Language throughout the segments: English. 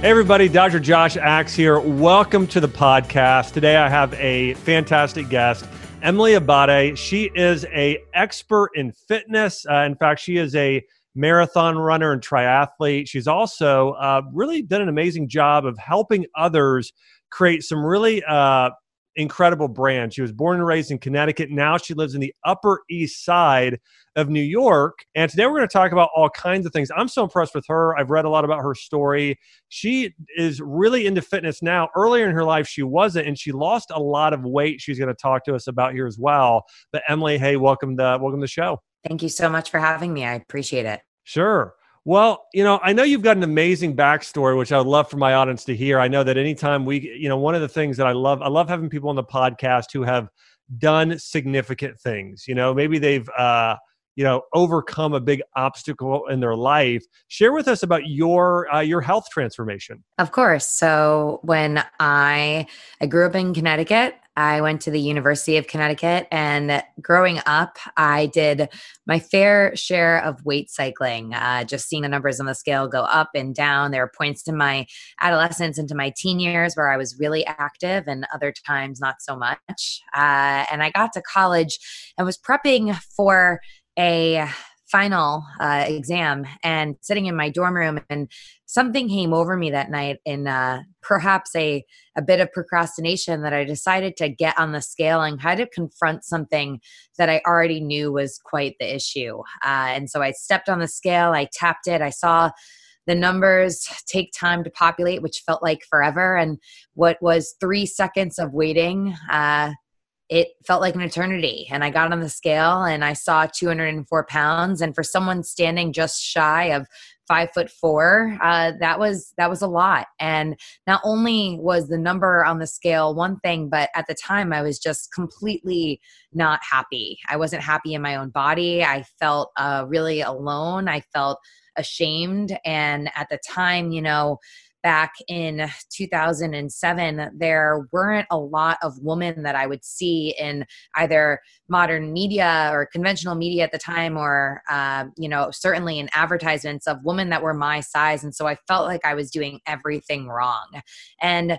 Hey everybody, Dr. Josh Axe here. Welcome to the podcast. Today I have a fantastic guest, Emily Abbate. She is a expert in fitness. Uh, in fact, she is a marathon runner and triathlete. She's also uh, really done an amazing job of helping others create some really uh, incredible brand. She was born and raised in Connecticut. Now she lives in the Upper East Side of New York. And today we're going to talk about all kinds of things. I'm so impressed with her. I've read a lot about her story. She is really into fitness now. Earlier in her life, she wasn't, and she lost a lot of weight. She's going to talk to us about here as well. But Emily, hey, welcome to welcome to the show. Thank you so much for having me. I appreciate it. Sure. Well, you know, I know you've got an amazing backstory, which I would love for my audience to hear. I know that anytime we, you know, one of the things that I love, I love having people on the podcast who have done significant things. You know, maybe they've, uh, you know, overcome a big obstacle in their life. Share with us about your uh, your health transformation. Of course. So when I I grew up in Connecticut, I went to the University of Connecticut, and growing up, I did my fair share of weight cycling, uh, just seeing the numbers on the scale go up and down. There were points in my adolescence into my teen years where I was really active, and other times not so much. Uh, and I got to college and was prepping for a final uh, exam and sitting in my dorm room and something came over me that night in uh, perhaps a, a bit of procrastination that i decided to get on the scale and kind of confront something that i already knew was quite the issue. Uh, and so i stepped on the scale i tapped it i saw the numbers take time to populate which felt like forever and what was three seconds of waiting uh, it felt like an eternity. And I got on the scale and I saw 204 pounds. And for someone standing just shy of five foot four, uh, that was that was a lot. And not only was the number on the scale one thing, but at the time I was just completely not happy. I wasn't happy in my own body. I felt uh, really alone. I felt ashamed. And at the time, you know, back in 2007, there weren't a lot of women that I would see in either modern media or conventional media at the time, or, uh, you know, certainly in advertisements of women that were my size. And so I felt like I was doing everything wrong. And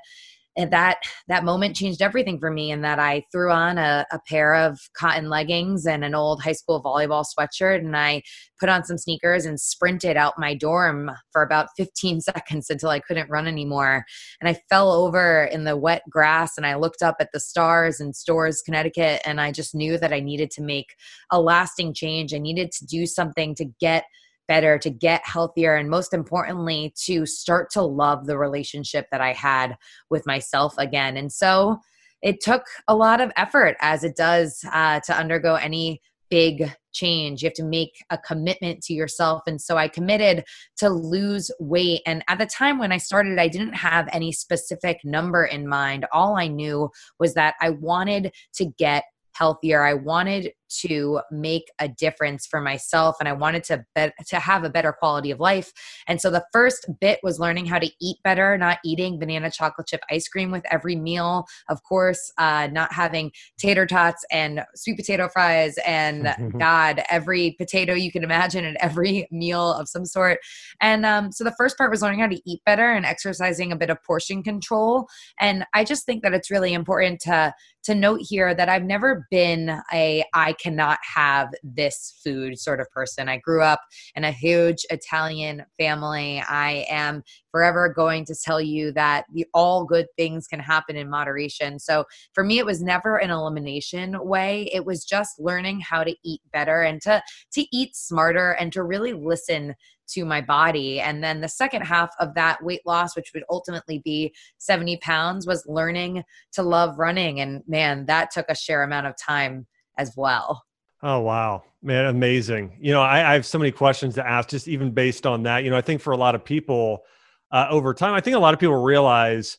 and that that moment changed everything for me and that i threw on a, a, pair of cotton leggings and an old high school volleyball sweatshirt and i put on some sneakers and sprinted out my dorm for about 15 seconds until i couldn't run anymore. And i fell over in the wet grass and i looked up at the stars in storrs connecticut and i just knew that i needed to make a lasting change. I needed to do something to get better, to get healthier, and most importantly, to start to love the relationship that I had with myself again. And so it took a lot of effort, as it does uh, to undergo any big change. You have to make a commitment to yourself. And so I committed to lose weight. And at the time when I started, I didn't have any specific number in mind. All I knew was that I wanted to get healthier. I wanted to make a difference for myself and I wanted to be- to have a better quality of life. And so the first bit was learning how to eat better, not eating banana chocolate chip ice cream with every meal. Of course, uh, not having tater tots and sweet potato fries and God, every potato you can imagine and every meal of some sort. And um, so the first part was learning how to eat better and exercising a bit of portion control. And I just think that it's really important to to note here that I've never been a I cannot have this food sort of person. I grew up in a huge Italian family. I am forever going to tell you that the, all good things can happen in moderation. So for me, it was never an elimination way. It was just learning how to eat better and to to eat smarter and to really listen to my body. And then the second half of that weight loss, which would ultimately be 70 pounds, was learning to love running. And man, that took a share amount of time as well. Oh, wow. Man, amazing. You know, I, I have so many questions to ask just even based on that. You know, I think for a lot of people uh, over time, I think a lot of people realize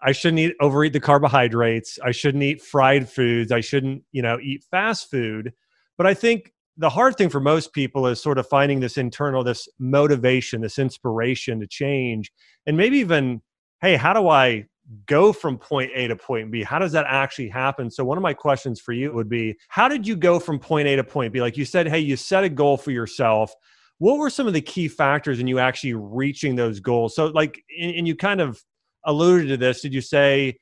I shouldn't eat overeat the carbohydrates. I shouldn't eat fried foods. I shouldn't, you know, eat fast food. But I think the hard thing for most people is sort of finding this internal this motivation this inspiration to change and maybe even hey how do i go from point a to point b how does that actually happen so one of my questions for you would be how did you go from point a to point b like you said hey you set a goal for yourself what were some of the key factors in you actually reaching those goals? So, like, and, and you kind of alluded to this. Did you say?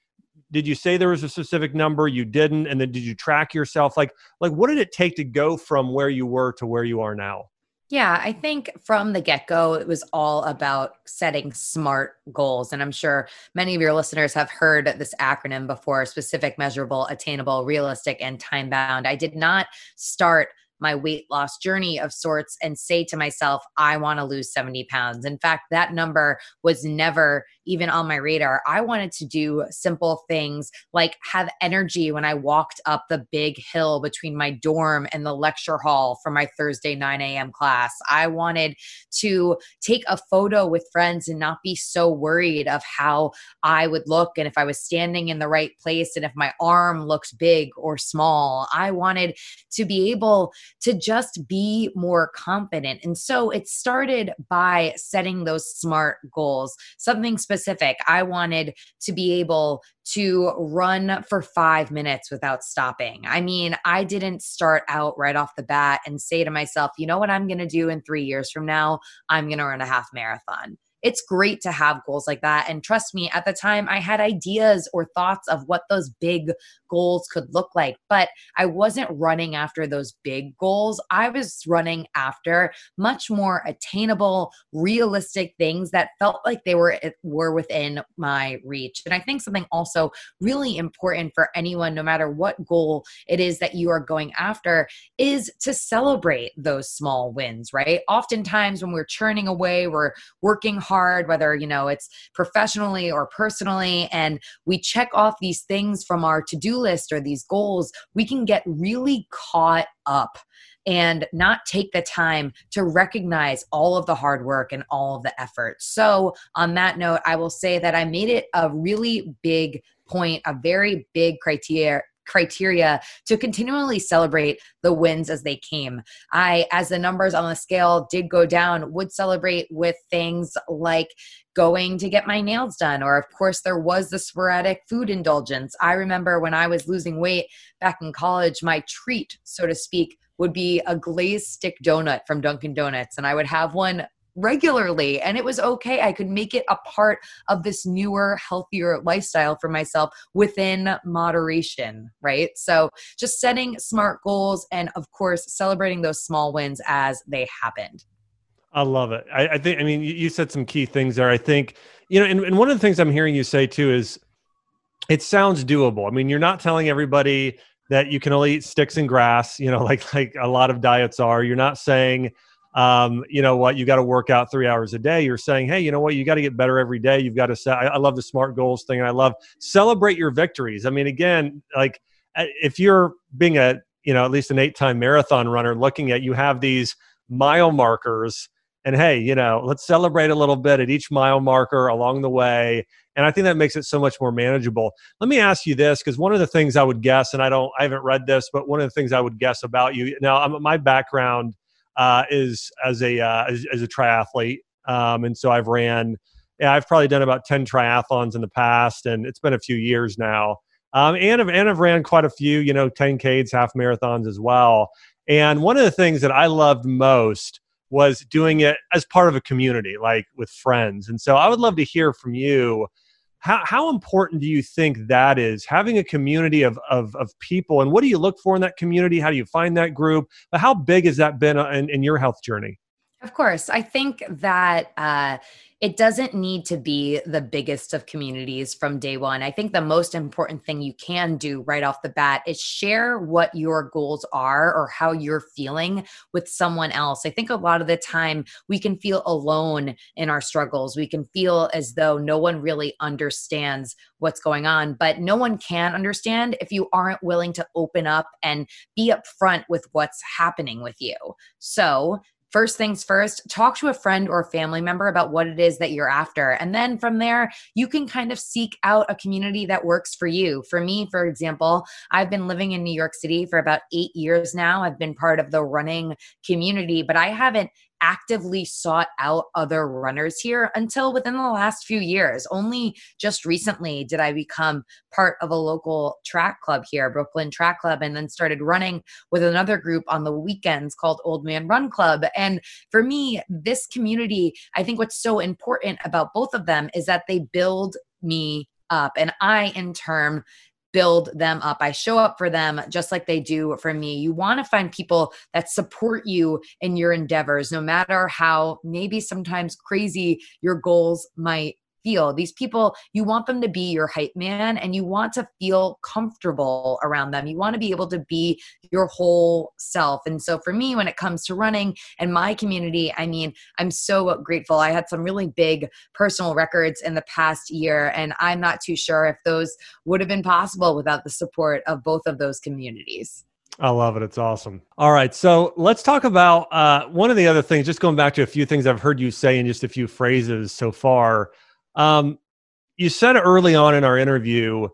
Did you say there was a specific number you didn't, and then did you track yourself? Like, like what did it take to go from where you were to where you are now? Yeah, I think from the get go, it was all about setting smart goals. And I'm sure many of your listeners have heard this acronym before specific, measurable, attainable, realistic, and time bound. I did not start my weight loss journey of sorts and say to myself, I want to lose 70 pounds. In fact, that number was never even on my radar. I wanted to do simple things like have energy when I walked up the big hill between my dorm and the lecture hall for my Thursday 9 a.m. class. I wanted to take a photo with friends and not be so worried of how I would look and if I was standing in the right place and if my arm looked big or small. I wanted to be able to just be more confident. And so it started by setting those smart goals, something specific. I wanted to be able to run for five minutes without stopping. I mean, I didn't start out right off the bat and say to myself, you know what I'm going to do in three years from now? I'm going to run a half marathon it's great to have goals like that. And trust me, at the time, I had ideas or thoughts of what those big goals could look like, but I wasn't running after those big goals. I was running after much more attainable, realistic things that felt like they were were within my reach. And I think something also really important for anyone no matter what goal it is that you are going after is to celebrate those small wins, right? Oftentimes when we're churning away, we're working hard hard, whether, you know, it's professionally or personally, and we check off these things from our to do list or these goals, we can get really caught up and not take the time to recognize all of the hard work and all of the effort. So, on that note, I will say that I made it a really big point, a very big criteria criteria to continually celebrate the wins as they came. I, as the numbers on the scale did go down, would celebrate with things like going to get my nails done. Or, of course, there was the sporadic food indulgence. I remember when I was losing weight back in college, my treat, so to speak, would be a glazed stick donut from Dunkin' Donuts. And I would have one regularly and it was okay. I could make it a part of this newer healthier lifestyle for myself within moderation right? So just setting smart goals and of course celebrating those small wins as they happened. I love it. I, I think i mean you said some key things there. I think you know and, and one of the things i'm hearing you say too is it sounds doable. I mean you're not telling everybody that you can only eat sticks and grass you know like like a lot of diets are. You're not saying um, you know what, you got to work out three hours a day. You're saying, hey, you know what, you got to get better every day. You've got to set. I, I love the smart goals thing, and I love celebrate your victories. I mean, again, like if you're being a you know at least an eight-time marathon runner, looking at you have these mile markers, and hey, you know, let's celebrate a little bit at each mile marker along the way. And I think that makes it so much more manageable. Let me ask you this, because one of the things I would guess, and I don't, I haven't read this, but one of the things I would guess about you now, I'm, my background uh, is as a uh, as, as, a triathlete, um, and so I've ran. Yeah, I've probably done about ten triathlons in the past, and it's been a few years now. Um, and I've and I've ran quite a few, you know, 10Ks, half marathons as well. And one of the things that I loved most was doing it as part of a community, like with friends. And so I would love to hear from you how, how important do you think that is? Having a community of, of, of people and what do you look for in that community? How do you find that group? But how big has that been uh, in, in your health journey of course i think that uh, it doesn't need to be the biggest of communities from day one. I think the most important thing you can do right off the bat is share what your goals are or how you're feeling with someone else. I think a lot of the time we can feel alone in our struggles. We can feel as though no one really understands what's going on, but no one can understand if you aren't willing to open up and be upfront with what's happening with you. So, first things first, talk to a friend or a family member about what it is that you're after. And then from there, you can kind of seek out a community that works for you. For me, for example, I've been living in New York City for about eight years now. I've been part of the running community, but I haven't actively sought out other runners here until within the last few years. Only just recently did I become part of a local track club here, Brooklyn Track Club, and then started running with another group on the weekends called Old Man Run Club. And for me, this community, I think what's so important about both of them is that they build me up and I in turn build them up. I show up for them just like they do for me. You want to find people that support you in your endeavors, no matter how maybe sometimes crazy your goals might feel. These people, you want them to be your hype man and you want to feel comfortable around them. You want to be able to be your whole self. And so for me, when it comes to running and my community, I mean, I'm so grateful. I had some really big personal records in the past year, and I'm not too sure if those would have been possible without the support of both of those communities. I love it. It's awesome. All right. So let's talk about uh, one of the other things, just going back to a few things I've heard you say in just a few phrases so far. Um, you said early on in our interview,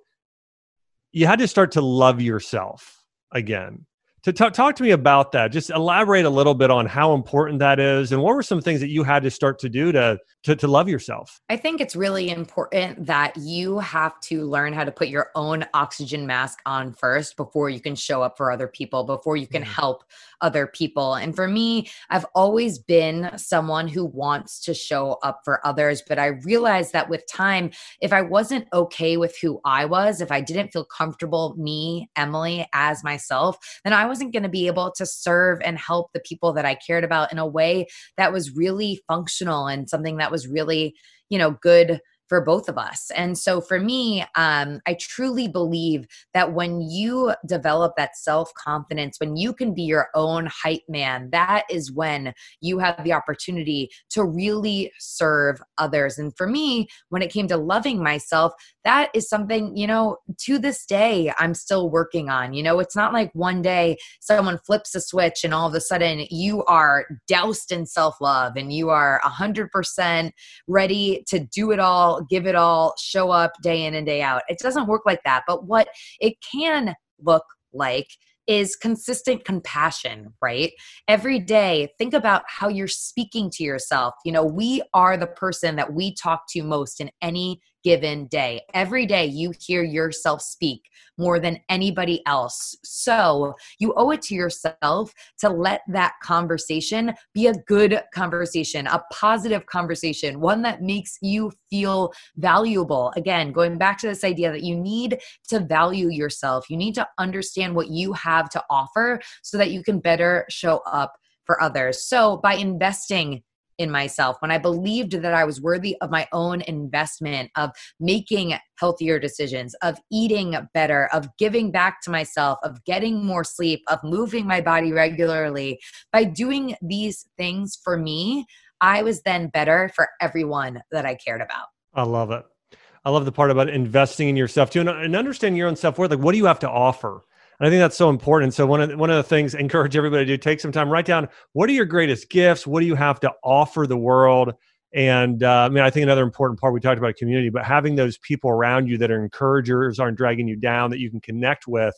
you had to start to love yourself again to talk, talk to me about that. Just elaborate a little bit on how important that is and what were some things that you had to start to do to, to to love yourself? I think it's really important that you have to learn how to put your own oxygen mask on first before you can show up for other people before you can mm. help other people. And for me i've always been someone who wants to show up for others but i realized that with time if i wasn't okay with who i was if i didn't feel comfortable me emily as myself then i wasn't going to be able to serve and help the people that I cared about in a way that was really functional and something that was really, you know, good for both of us. And so for me, um, I truly believe that when you develop that self confidence, when you can be your own hype man, that is when you have the opportunity to really serve others. And for me, when it came to loving myself, that is something, you know, to this day, I'm still working on. You know, it's not like one day someone flips a switch and all of a sudden you are doused in self love and you are 100% ready to do it all give it all, show up day in and day out. It doesn't work like that. But what it can look like is consistent compassion, right? Every day, think about how you're speaking to yourself. You know, we are the person that we talk to most in any given day. Every day you hear yourself speak more than anybody else. So you owe it to yourself to let that conversation be a good conversation, a positive conversation, one that makes you feel valuable. Again, going back to this idea that you need to value yourself, you need to understand what you have to offer so that you can better show up for others. So, by investing in myself, when I believed that I was worthy of my own investment, of making healthier decisions, of eating better, of giving back to myself, of getting more sleep, of moving my body regularly, by doing these things for me, I was then better for everyone that I cared about. I love it. I love the part about investing in yourself too and, and understanding your own self worth. Like, what do you have to offer? And I think that's so important. So one of one of the things I encourage everybody to do: take some time, write down what are your greatest gifts, what do you have to offer the world. And uh, I mean, I think another important part we talked about community, but having those people around you that are encouragers, aren't dragging you down, that you can connect with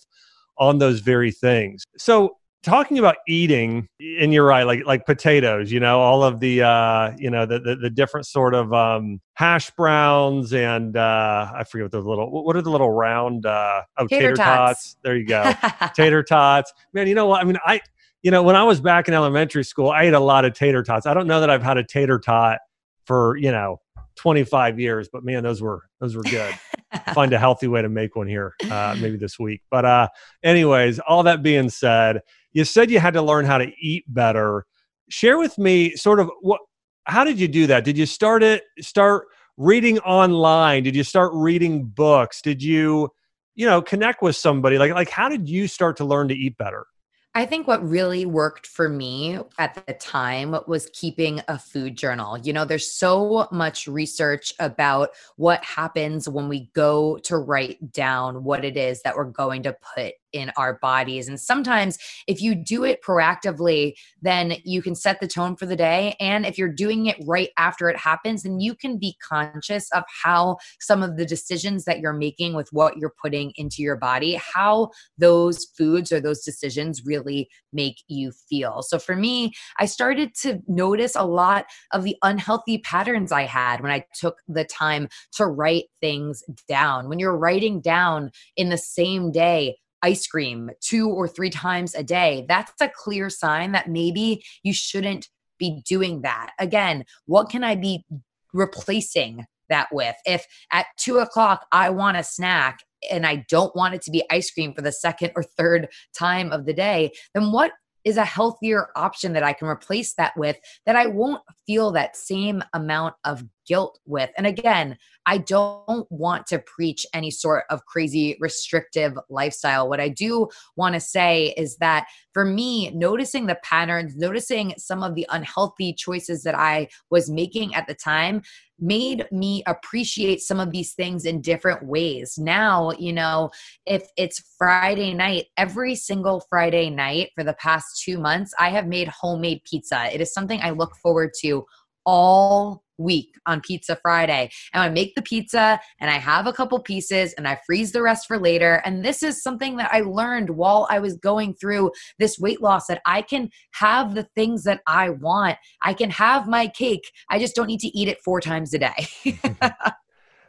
on those very things. So talking about eating and you're right like like potatoes you know all of the uh you know the the, the different sort of um hash browns and uh i forget what those little what are the little round uh oh tater, tater tots. tots. there you go. Tater tots. Man you know what? I mean i you know when i was back in elementary school i ate a lot of tater tots. I don't know that i've had a tater tot for you know 25 years but man those were those were good. Find a healthy way to make one here uh maybe this week. But uh anyways all that being said you said you had to learn how to eat better. Share with me sort of what how did you do that? Did you start it start reading online? Did you start reading books? Did you you know connect with somebody? Like like how did you start to learn to eat better? I think what really worked for me at the time was keeping a food journal. You know, there's so much research about what happens when we go to write down what it is that we're going to put in our bodies. And sometimes if you do it proactively, then you can set the tone for the day. And if you're doing it right after it happens, then you can be conscious of how some of the decisions that you're making with what you're putting into your body, how those foods or those decisions really make you feel. So for me, I started to notice a lot of the unhealthy patterns I had when I took the time to write things down. When you're writing down in the same day, ice cream two or three times a day, that's a clear sign that maybe you shouldn't be doing that. Again, what can I be replacing that with? If at two o'clock I want a snack and I don't want it to be ice cream for the second or third time of the day, then what is a healthier option that I can replace that with that I won't feel that same amount of guilt with. And again, I don't want to preach any sort of crazy restrictive lifestyle. What I do want to say is that for me, noticing the patterns, noticing some of the unhealthy choices that I was making at the time made me appreciate some of these things in different ways. Now, you know, if it's Friday night, every single Friday night for the past two months, I have made homemade pizza. It is something I look forward to all week on Pizza Friday. And I make the pizza and I have a couple pieces and I freeze the rest for later. And this is something that I learned while I was going through this weight loss that I can have the things that I want. I can have my cake. I just don't need to eat it four times a day.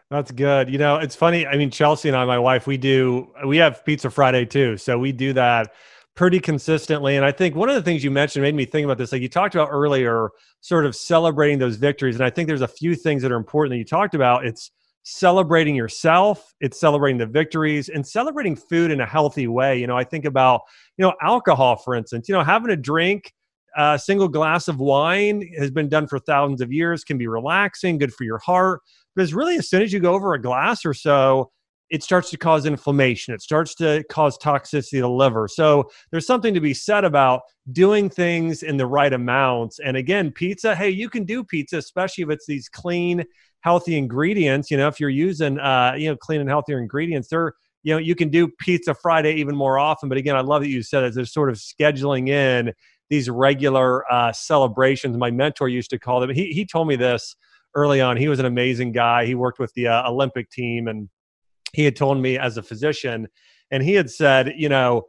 That's good. You know, it's funny. I mean, Chelsea and I, my wife, we do, we have Pizza Friday too. So we do that pretty consistently. And I think one of the things you mentioned made me think about this. Like you talked about earlier, sort of celebrating those victories. And I think there's a few things that are important that you talked about. It's celebrating yourself, it's celebrating the victories, and celebrating food in a healthy way. You know, I think about, you know, alcohol, for instance, you know, having a drink. A single glass of wine has been done for thousands of years, can be relaxing, good for your heart. But it's really as soon as you go over a glass or so, it starts to cause inflammation. It starts to cause toxicity to the liver. So there's something to be said about doing things in the right amounts. And again, pizza, hey, you can do pizza, especially if it's these clean, healthy ingredients. You know, if you're using, uh, you know, clean and healthier ingredients, they're, you know, you can do Pizza Friday even more often. But again, I love that you said it. There's sort of scheduling in these regular uh, celebrations. My mentor used to call them. He, he told me this early on. He was an amazing guy. He worked with the uh, Olympic team and he had told me as a physician, and he had said, you know,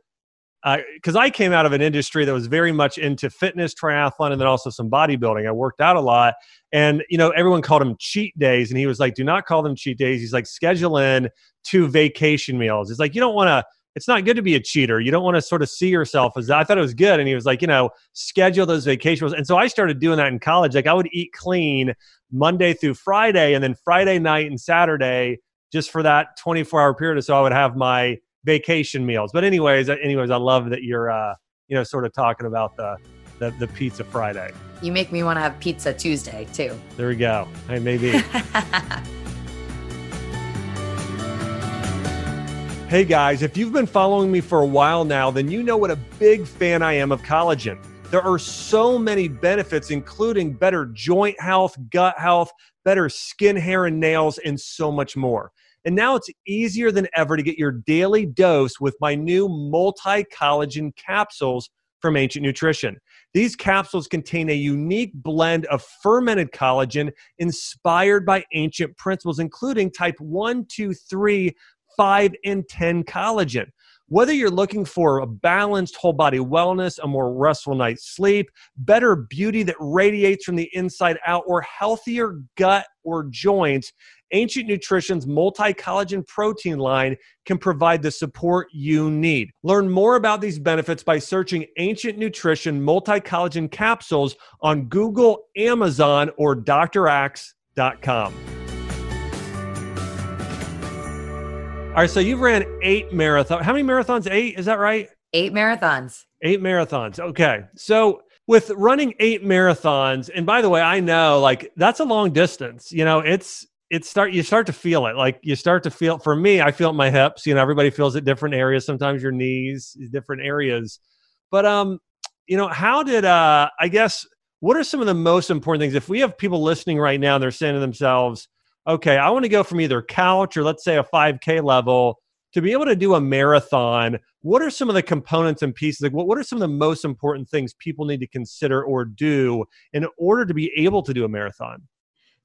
because uh, I came out of an industry that was very much into fitness, triathlon, and then also some bodybuilding. I worked out a lot, and you know, everyone called them cheat days, and he was like, "Do not call them cheat days." He's like, "Schedule in two vacation meals." It's like you don't want to. It's not good to be a cheater. You don't want to sort of see yourself as. I thought it was good, and he was like, you know, schedule those vacation meals. And so I started doing that in college. Like I would eat clean Monday through Friday, and then Friday night and Saturday just for that 24 hour period so I would have my vacation meals. But anyways, uh, anyways, I love that you're uh, you know sort of talking about the the, the pizza Friday. You make me want to have pizza Tuesday too. There we go. Hey, maybe. hey guys, if you've been following me for a while now, then you know what a big fan I am of collagen. There are so many benefits, including better joint health, gut health, better skin, hair, and nails, and so much more. And now it's easier than ever to get your daily dose with my new multi collagen capsules from Ancient Nutrition. These capsules contain a unique blend of fermented collagen inspired by ancient principles, including type 1, 2, 3, 5, and 10 collagen. Whether you're looking for a balanced whole body wellness, a more restful night's sleep, better beauty that radiates from the inside out, or healthier gut or joints, Ancient Nutrition's multi collagen protein line can provide the support you need. Learn more about these benefits by searching Ancient Nutrition multi collagen capsules on Google, Amazon, or draxe.com. All right, so you've ran eight marathons. How many marathons? Eight, is that right? Eight marathons. Eight marathons. Okay. So with running eight marathons, and by the way, I know like that's a long distance. You know, it's it start you start to feel it. Like you start to feel for me, I feel my hips. You know, everybody feels it different areas. Sometimes your knees, different areas. But um, you know, how did uh I guess what are some of the most important things if we have people listening right now and they're saying to themselves, okay, I want to go from either couch or let's say a 5K level to be able to do a marathon, what are some of the components and pieces? Like, what, what are some of the most important things people need to consider or do in order to be able to do a marathon?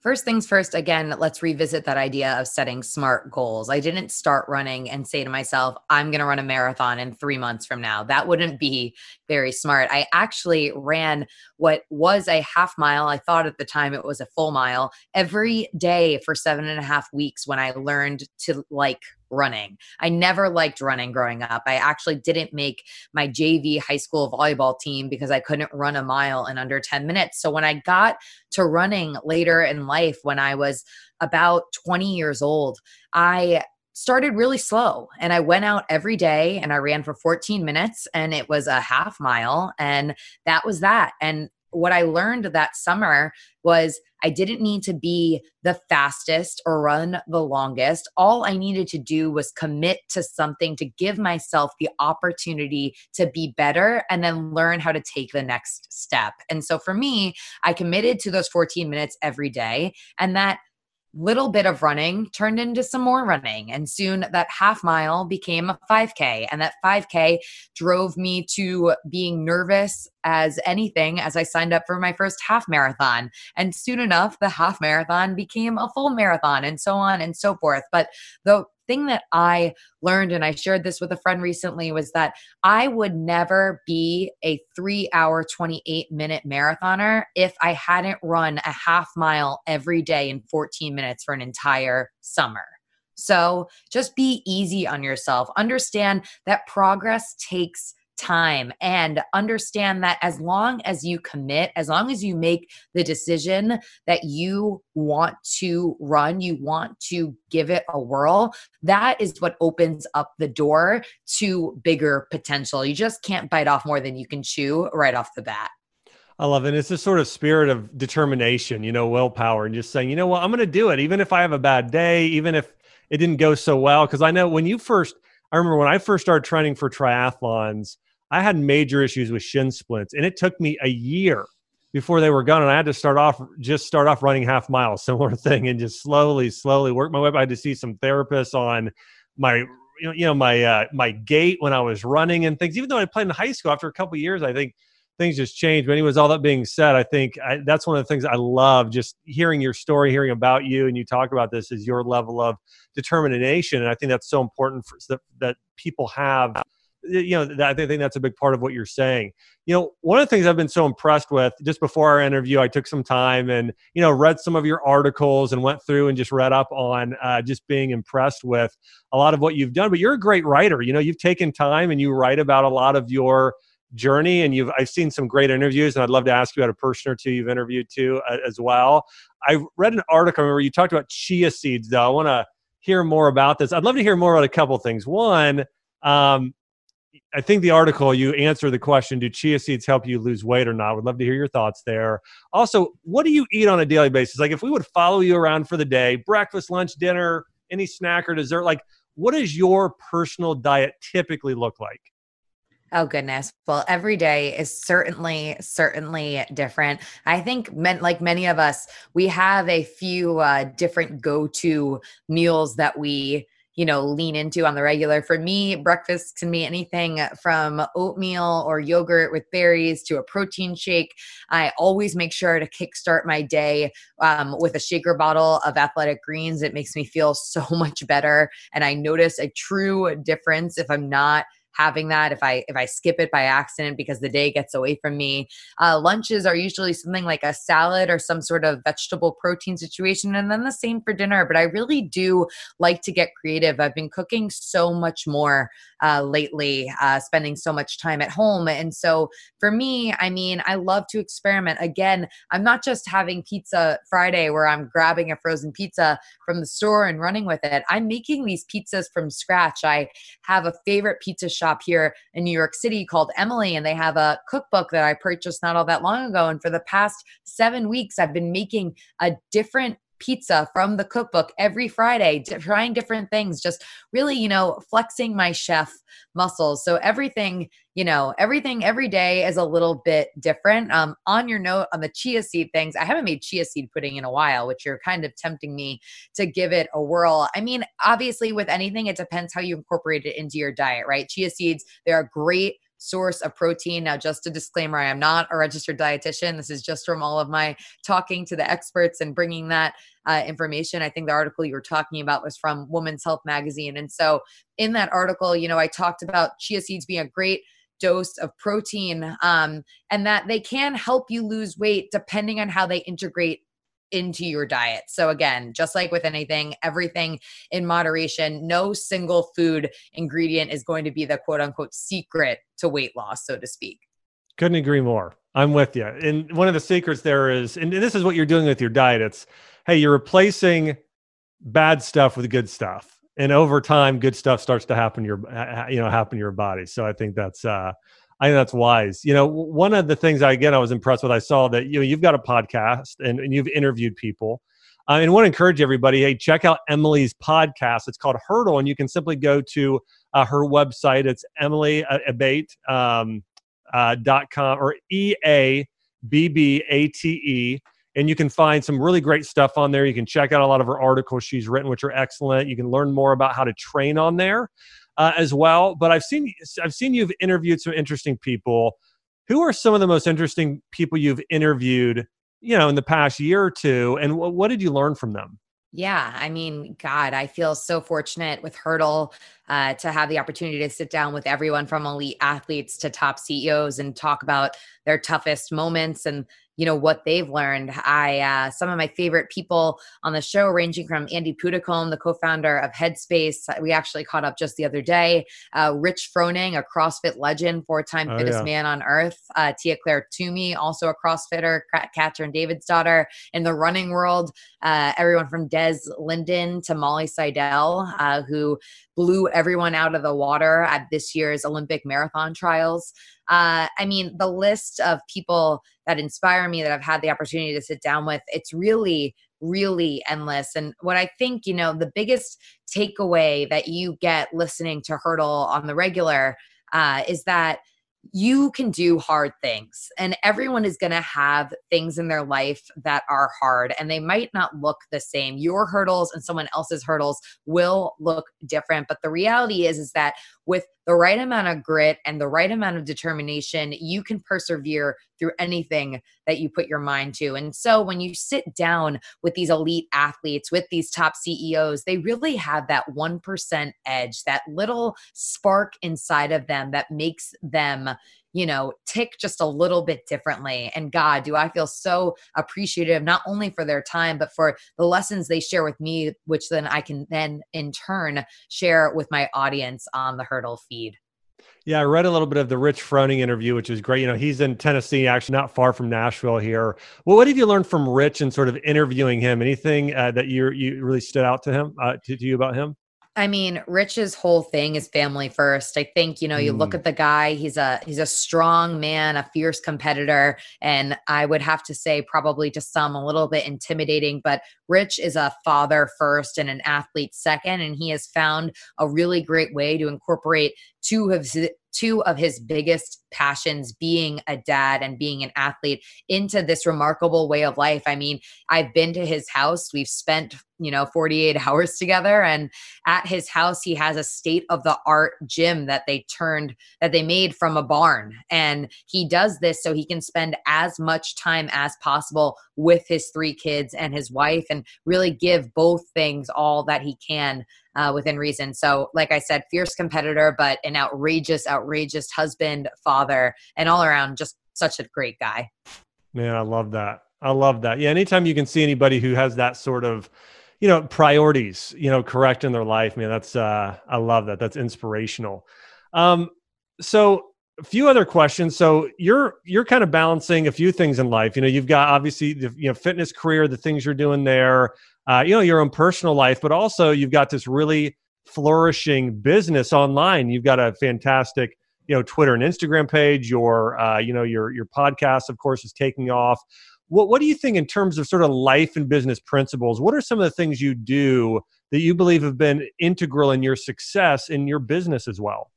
First things first, again, let's revisit that idea of setting smart goals. I didn't start running and say to myself, I'm going to run a marathon in three months from now. That wouldn't be very smart. I actually ran what was a half mile. I thought at the time it was a full mile every day for seven and a half weeks when I learned to like running. I never liked running growing up. I actually didn't make my JV high school volleyball team because I couldn't run a mile in under 10 minutes. So when I got to running later in life, when I was about 20 years old, I started really slow and I went out every day and I ran for 14 minutes and it was a half mile and that was that. And what I learned that summer was I didn't need to be the fastest or run the longest. All I needed to do was commit to something to give myself the opportunity to be better and then learn how to take the next step. And so for me, I committed to those 14 minutes every day. And that little bit of running turned into some more running. And soon that half mile became a 5K. And that 5K drove me to being nervous as anything as I signed up for my first half marathon. And soon enough, the half marathon became a full marathon and so on and so forth. But the thing that I learned, and I shared this with a friend recently, was that I would never be a three hour, 28 minute marathoner if I hadn't run a half mile every day in 14 minutes for an entire summer. So just be easy on yourself. Understand that progress takes time and understand that as long as you commit, as long as you make the decision that you want to run, you want to give it a whirl, that is what opens up the door to bigger potential. You just can't bite off more than you can chew right off the bat. I love it. It's this sort of spirit of determination, you know, willpower, and just saying, you know what, I'm going to do it, even if I have a bad day, even if it didn't go so well. Because I know when you first, I remember when I first started training for triathlons, I had major issues with shin splints, and it took me a year before they were gone. And I had to start off just start off running half miles, similar thing, and just slowly, slowly work my way. I had to see some therapists on my you know my uh, my gait when I was running and things. Even though I played in high school, after a couple years, I think things just changed. But anyways, all that being said, I think I, that's one of the things I love. Just hearing your story, hearing about you, and you talk about this is your level of determination, and I think that's so important for that, that people have you know, I think that's a big part of what you're saying. You know, one of the things I've been so impressed with just before our interview, I took some time and, you know, read some of your articles and went through and just read up on uh, just being impressed with a lot of what you've done. But you're a great writer. You know, you've taken time and you write about a lot of your journey and you've I've seen some great interviews and I'd love to ask you about a person or two you've interviewed too uh, as well. I read an article where you talked about chia seeds though. I want to hear more about this. I'd love to hear more about a couple things. One, um, I think the article you answer the question: Do chia seeds help you lose weight or not? Would love to hear your thoughts there. Also, what do you eat on a daily basis? Like, if we would follow you around for the day, breakfast, lunch, dinner, any snack or dessert, like, what does your personal diet typically look like? Oh goodness. Well, every day is certainly certainly different. I think men, like many of us, we have a few uh, different go-to meals that we you know, lean into on the regular. For me, breakfast can be anything from oatmeal or yogurt with berries to a protein shake. I always make sure to kickstart my day um, with a shaker bottle of athletic greens. It makes me feel so much better. And I notice a true difference if I'm not having that if i if i skip it by accident because the day gets away from me. Uh, lunches are usually something like a salad or some sort of vegetable protein situation and then the same for dinner but i really do like to get creative. I've been cooking so much more uh, lately uh, spending so much time at home and so for me i mean i love to experiment. Again i'm not just having pizza friday where i'm grabbing a frozen pizza from the store and running with it. I'm making these pizzas from scratch. I have a favorite pizza shop shop here in New York City called Emily, and they have a cookbook that I purchased not all that long ago. And for the past seven weeks, I've been making a different pizza from the cookbook every Friday, trying different things, just really, you know, flexing my chef muscles. So everything, you know, everything every day is a little bit different. Um, on your note on the chia seed things, I haven't made chia seed pudding in a while, which you're kind of tempting me to give it a whirl. I mean, obviously, with anything, it depends how you incorporate it into your diet, right? Chia seeds, they're great source of protein. Now, just a disclaimer I am not a registered dietitian. This is just from all of my talking to the experts and bringing that uh, information. I think the article you were talking about was from Women's Health Magazine. And so, in that article, you know, I talked about chia seeds being a great dose of protein um, and that they can help you lose weight depending on how they integrate into your diet. So again, just like with anything, everything in moderation, no single food ingredient is going to be the quote unquote secret to weight loss, so to speak. Couldn't agree more. I'm with you. And one of the secrets there is, and this is what you're doing with your diet. It's, hey, you're replacing bad stuff with good stuff. And over time, good stuff starts to happen your, you know, happen to your body. So I think that's, uh, I think that's wise. You know, one of the things I again I was impressed with. I saw that you know you've got a podcast and, and you've interviewed people. Uh, and want to encourage everybody, hey, check out Emily's podcast. It's called Hurdle, and you can simply go to uh, her website. It's Emily Abbate um, uh, dot com or E A B B A T E. And you can find some really great stuff on there. You can check out a lot of her articles she's written, which are excellent. You can learn more about how to train on there uh, as well. But I've seen I've seen you've interviewed some interesting people. Who are some of the most interesting people you've interviewed? You know, in the past year or two, and w- what did you learn from them? Yeah, I mean, God, I feel so fortunate with Hurdle uh, to have the opportunity to sit down with everyone from elite athletes to top CEOs and talk about their toughest moments and you know what they've learned i uh, some of my favorite people on the show ranging from andy puddicombe the co-founder of headspace we actually caught up just the other day uh, rich froning a crossfit legend four-time oh, fittest yeah. man on earth uh, tia clair toomey also a crossfitter katrin davidsdottir in the running world uh, everyone from des linden to molly seidel uh, who blew everyone out of the water at this year's olympic marathon trials uh, I mean, the list of people that inspire me that I've had the opportunity to sit down with, it's really, really endless. And what I think, you know, the biggest takeaway that you get listening to Hurdle on the regular uh, is that you can do hard things and everyone is going to have things in their life that are hard and they might not look the same. Your hurdles and someone else's hurdles will look different but the reality is is that with the right amount of grit and the right amount of determination you can persevere through anything that you put your mind to. And so when you sit down with these elite athletes with these top CEOs they really have that 1% edge that little spark inside of them that makes them you know, tick just a little bit differently. And God, do I feel so appreciative, not only for their time, but for the lessons they share with me, which then I can then in turn share with my audience on the hurdle feed. Yeah, I read a little bit of the Rich Froning interview, which is great. You know, he's in Tennessee, actually not far from Nashville here. Well, what have you learned from Rich and sort of interviewing him? Anything uh, that you you really stood out to him uh, to, to you about him? I mean, Rich's whole thing is family first. I think, you know, you mm. look at the guy, he's a he's a strong man, a fierce competitor, and I would have to say probably to some a little bit intimidating, but Rich is a father first and an athlete second and he has found a really great way to incorporate two of his, two of his biggest passions being a dad and being an athlete into this remarkable way of life. I mean, I've been to his house. We've spent, you know, 48 hours together and at his house he has a state of the art gym that they turned that they made from a barn and he does this so he can spend as much time as possible with his three kids and his wife and really give both things all that he can uh, within reason. So, like I said, fierce competitor, but an outrageous, outrageous husband, father, and all around just such a great guy. Man, I love that. I love that. Yeah, anytime you can see anybody who has that sort of, you know, priorities, you know, correct in their life, man, that's uh I love that. That's inspirational. Um so a few other questions. So you're you're kind of balancing a few things in life. You know, you've got obviously the you know fitness career, the things you're doing there, uh, you know, your own personal life, but also you've got this really flourishing business online. You've got a fantastic you know Twitter and Instagram page. Your uh, you know your your podcast, of course, is taking off. What what do you think in terms of sort of life and business principles? What are some of the things you do that you believe have been integral in your success in your business as well?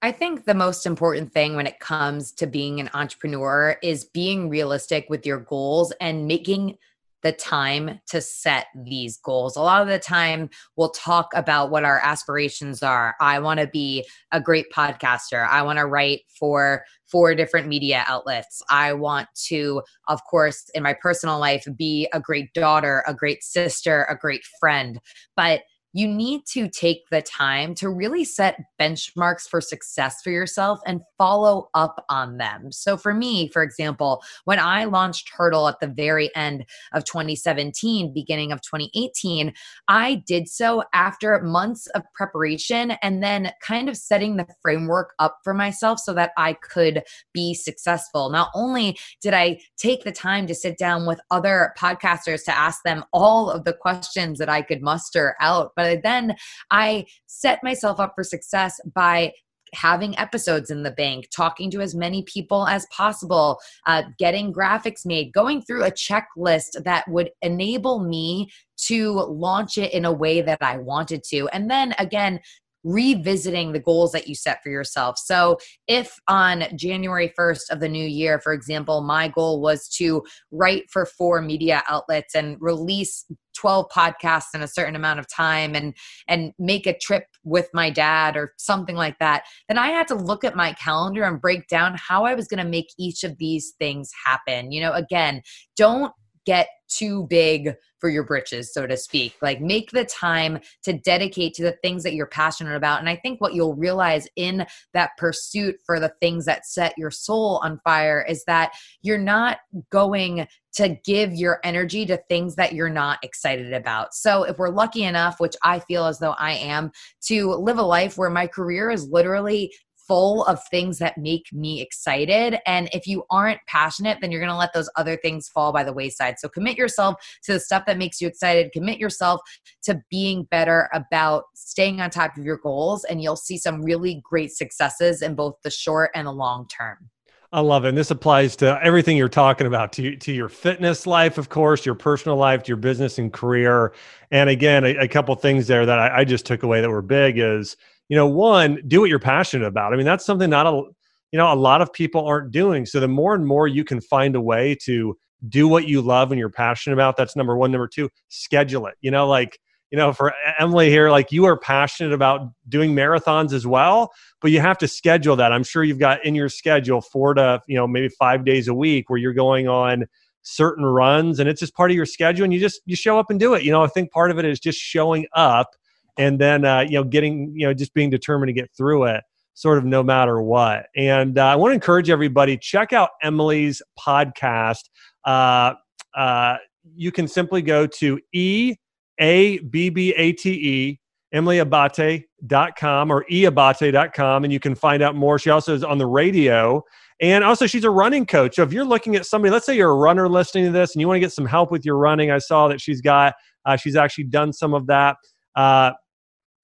I think the most important thing when it comes to being an entrepreneur is being realistic with your goals and making the time to set these goals. A lot of the time, we'll talk about what our aspirations are. I want to be a great podcaster. I want to write for four different media outlets. I want to, of course, in my personal life, be a great daughter, a great sister, a great friend. But you need to take the time to really set benchmarks for success for yourself and follow up on them. So, for me, for example, when I launched Hurdle at the very end of 2017, beginning of 2018, I did so after months of preparation and then kind of setting the framework up for myself so that I could be successful. Not only did I take the time to sit down with other podcasters to ask them all of the questions that I could muster out, but then I set myself up for success by having episodes in the bank, talking to as many people as possible, uh, getting graphics made, going through a checklist that would enable me to launch it in a way that I wanted to. And then again, revisiting the goals that you set for yourself. So, if on January 1st of the new year, for example, my goal was to write for four media outlets and release 12 podcasts in a certain amount of time and and make a trip with my dad or something like that then i had to look at my calendar and break down how i was going to make each of these things happen you know again don't get too big for your britches, so to speak. Like make the time to dedicate to the things that you're passionate about. And I think what you'll realize in that pursuit for the things that set your soul on fire is that you're not going to give your energy to things that you're not excited about. So if we're lucky enough, which I feel as though I am, to live a life where my career is literally full of things that make me excited. And if you aren't passionate, then you're going to let those other things fall by the wayside. So commit yourself to the stuff that makes you excited. Commit yourself to being better about staying on top of your goals, and you'll see some really great successes in both the short and the long term. I love it. And this applies to everything you're talking about to, to your fitness life, of course, your personal life, to your business and career. And again, a, a couple things there that I, I just took away that were big is you know, one, do what you're passionate about. I mean, that's something not a, you know, a lot of people aren't doing. So the more and more you can find a way to do what you love and you're passionate about, that's number one. Number two, schedule it. You know, like, you know, for Emily here, like you are passionate about doing marathons as well, but you have to schedule that. I'm sure you've got in your schedule four to, you know, maybe five days a week where you're going on certain runs and it's just part of your schedule and you just, you show up and do it. You know, I think part of it is just showing up and then uh, you know getting you know just being determined to get through it sort of no matter what. And uh, i want to encourage everybody check out emily's podcast. Uh, uh, you can simply go to e a b b a t e emilyabbate.com or eabbate.com and you can find out more. She also is on the radio. And also she's a running coach. So if you're looking at somebody let's say you're a runner listening to this and you want to get some help with your running i saw that she's got uh, she's actually done some of that. Uh,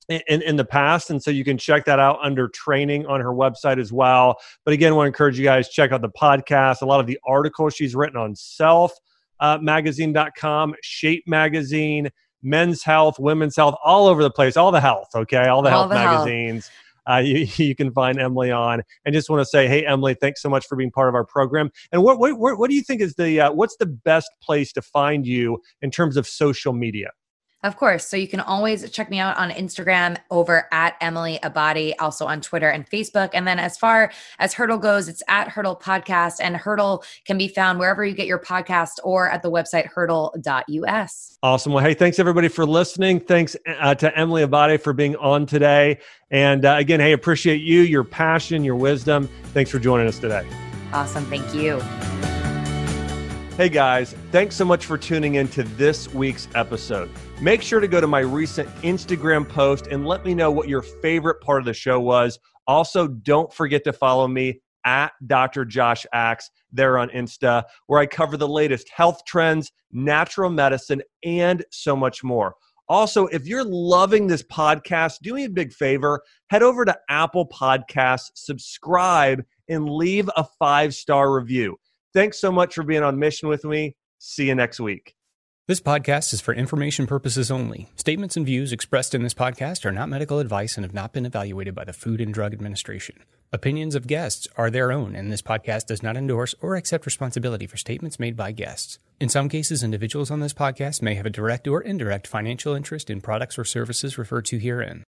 in, in the past. And so you can check that out under training on her website as well. But again, I want to encourage you guys check out the podcast, a lot of the articles she's written on self uh, magazine.com, shape magazine, men's health, women's health, all over the place, all the health, okay, all the all health the magazines. Health. Uh, you, you can find Emily on. And just want to say, hey, Emily, thanks so much for being part of our program. And what, what, what do you think is the, uh, what's the best place to find you in terms of social media? Of course. So you can always check me out on Instagram over at Emily Abbate, also on Twitter and Facebook. And then as far as Hurdle goes, it's at Hurdle Podcast, and Hurdle can be found wherever you get your podcast or at the website hurdle.us. Awesome. Well, hey, thanks everybody for listening. Thanks uh, to Emily Abbate for being on today. And uh, again, hey, appreciate you, your passion, your wisdom. Thanks for joining us today. Awesome. Thank you. Hey guys, thanks so much for tuning in to this week's episode. Make sure to go to my recent Instagram post and let me know what your favorite part of the show was. Also, don't forget to follow me at Dr. Josh Axe there on Insta, where I cover the latest health trends, natural medicine, and so much more. Also, if you're loving this podcast, do me a big favor head over to Apple Podcasts, subscribe, and leave a five star review. Thanks so much for being on mission with me. See you next week. This podcast is for information purposes only. Statements and views expressed in this podcast are not medical advice and have not been evaluated by the Food and Drug Administration. Opinions of guests are their own, and this podcast does not endorse or accept responsibility for statements made by guests. In some cases, individuals on this podcast may have a direct or indirect financial interest in products or services referred to herein.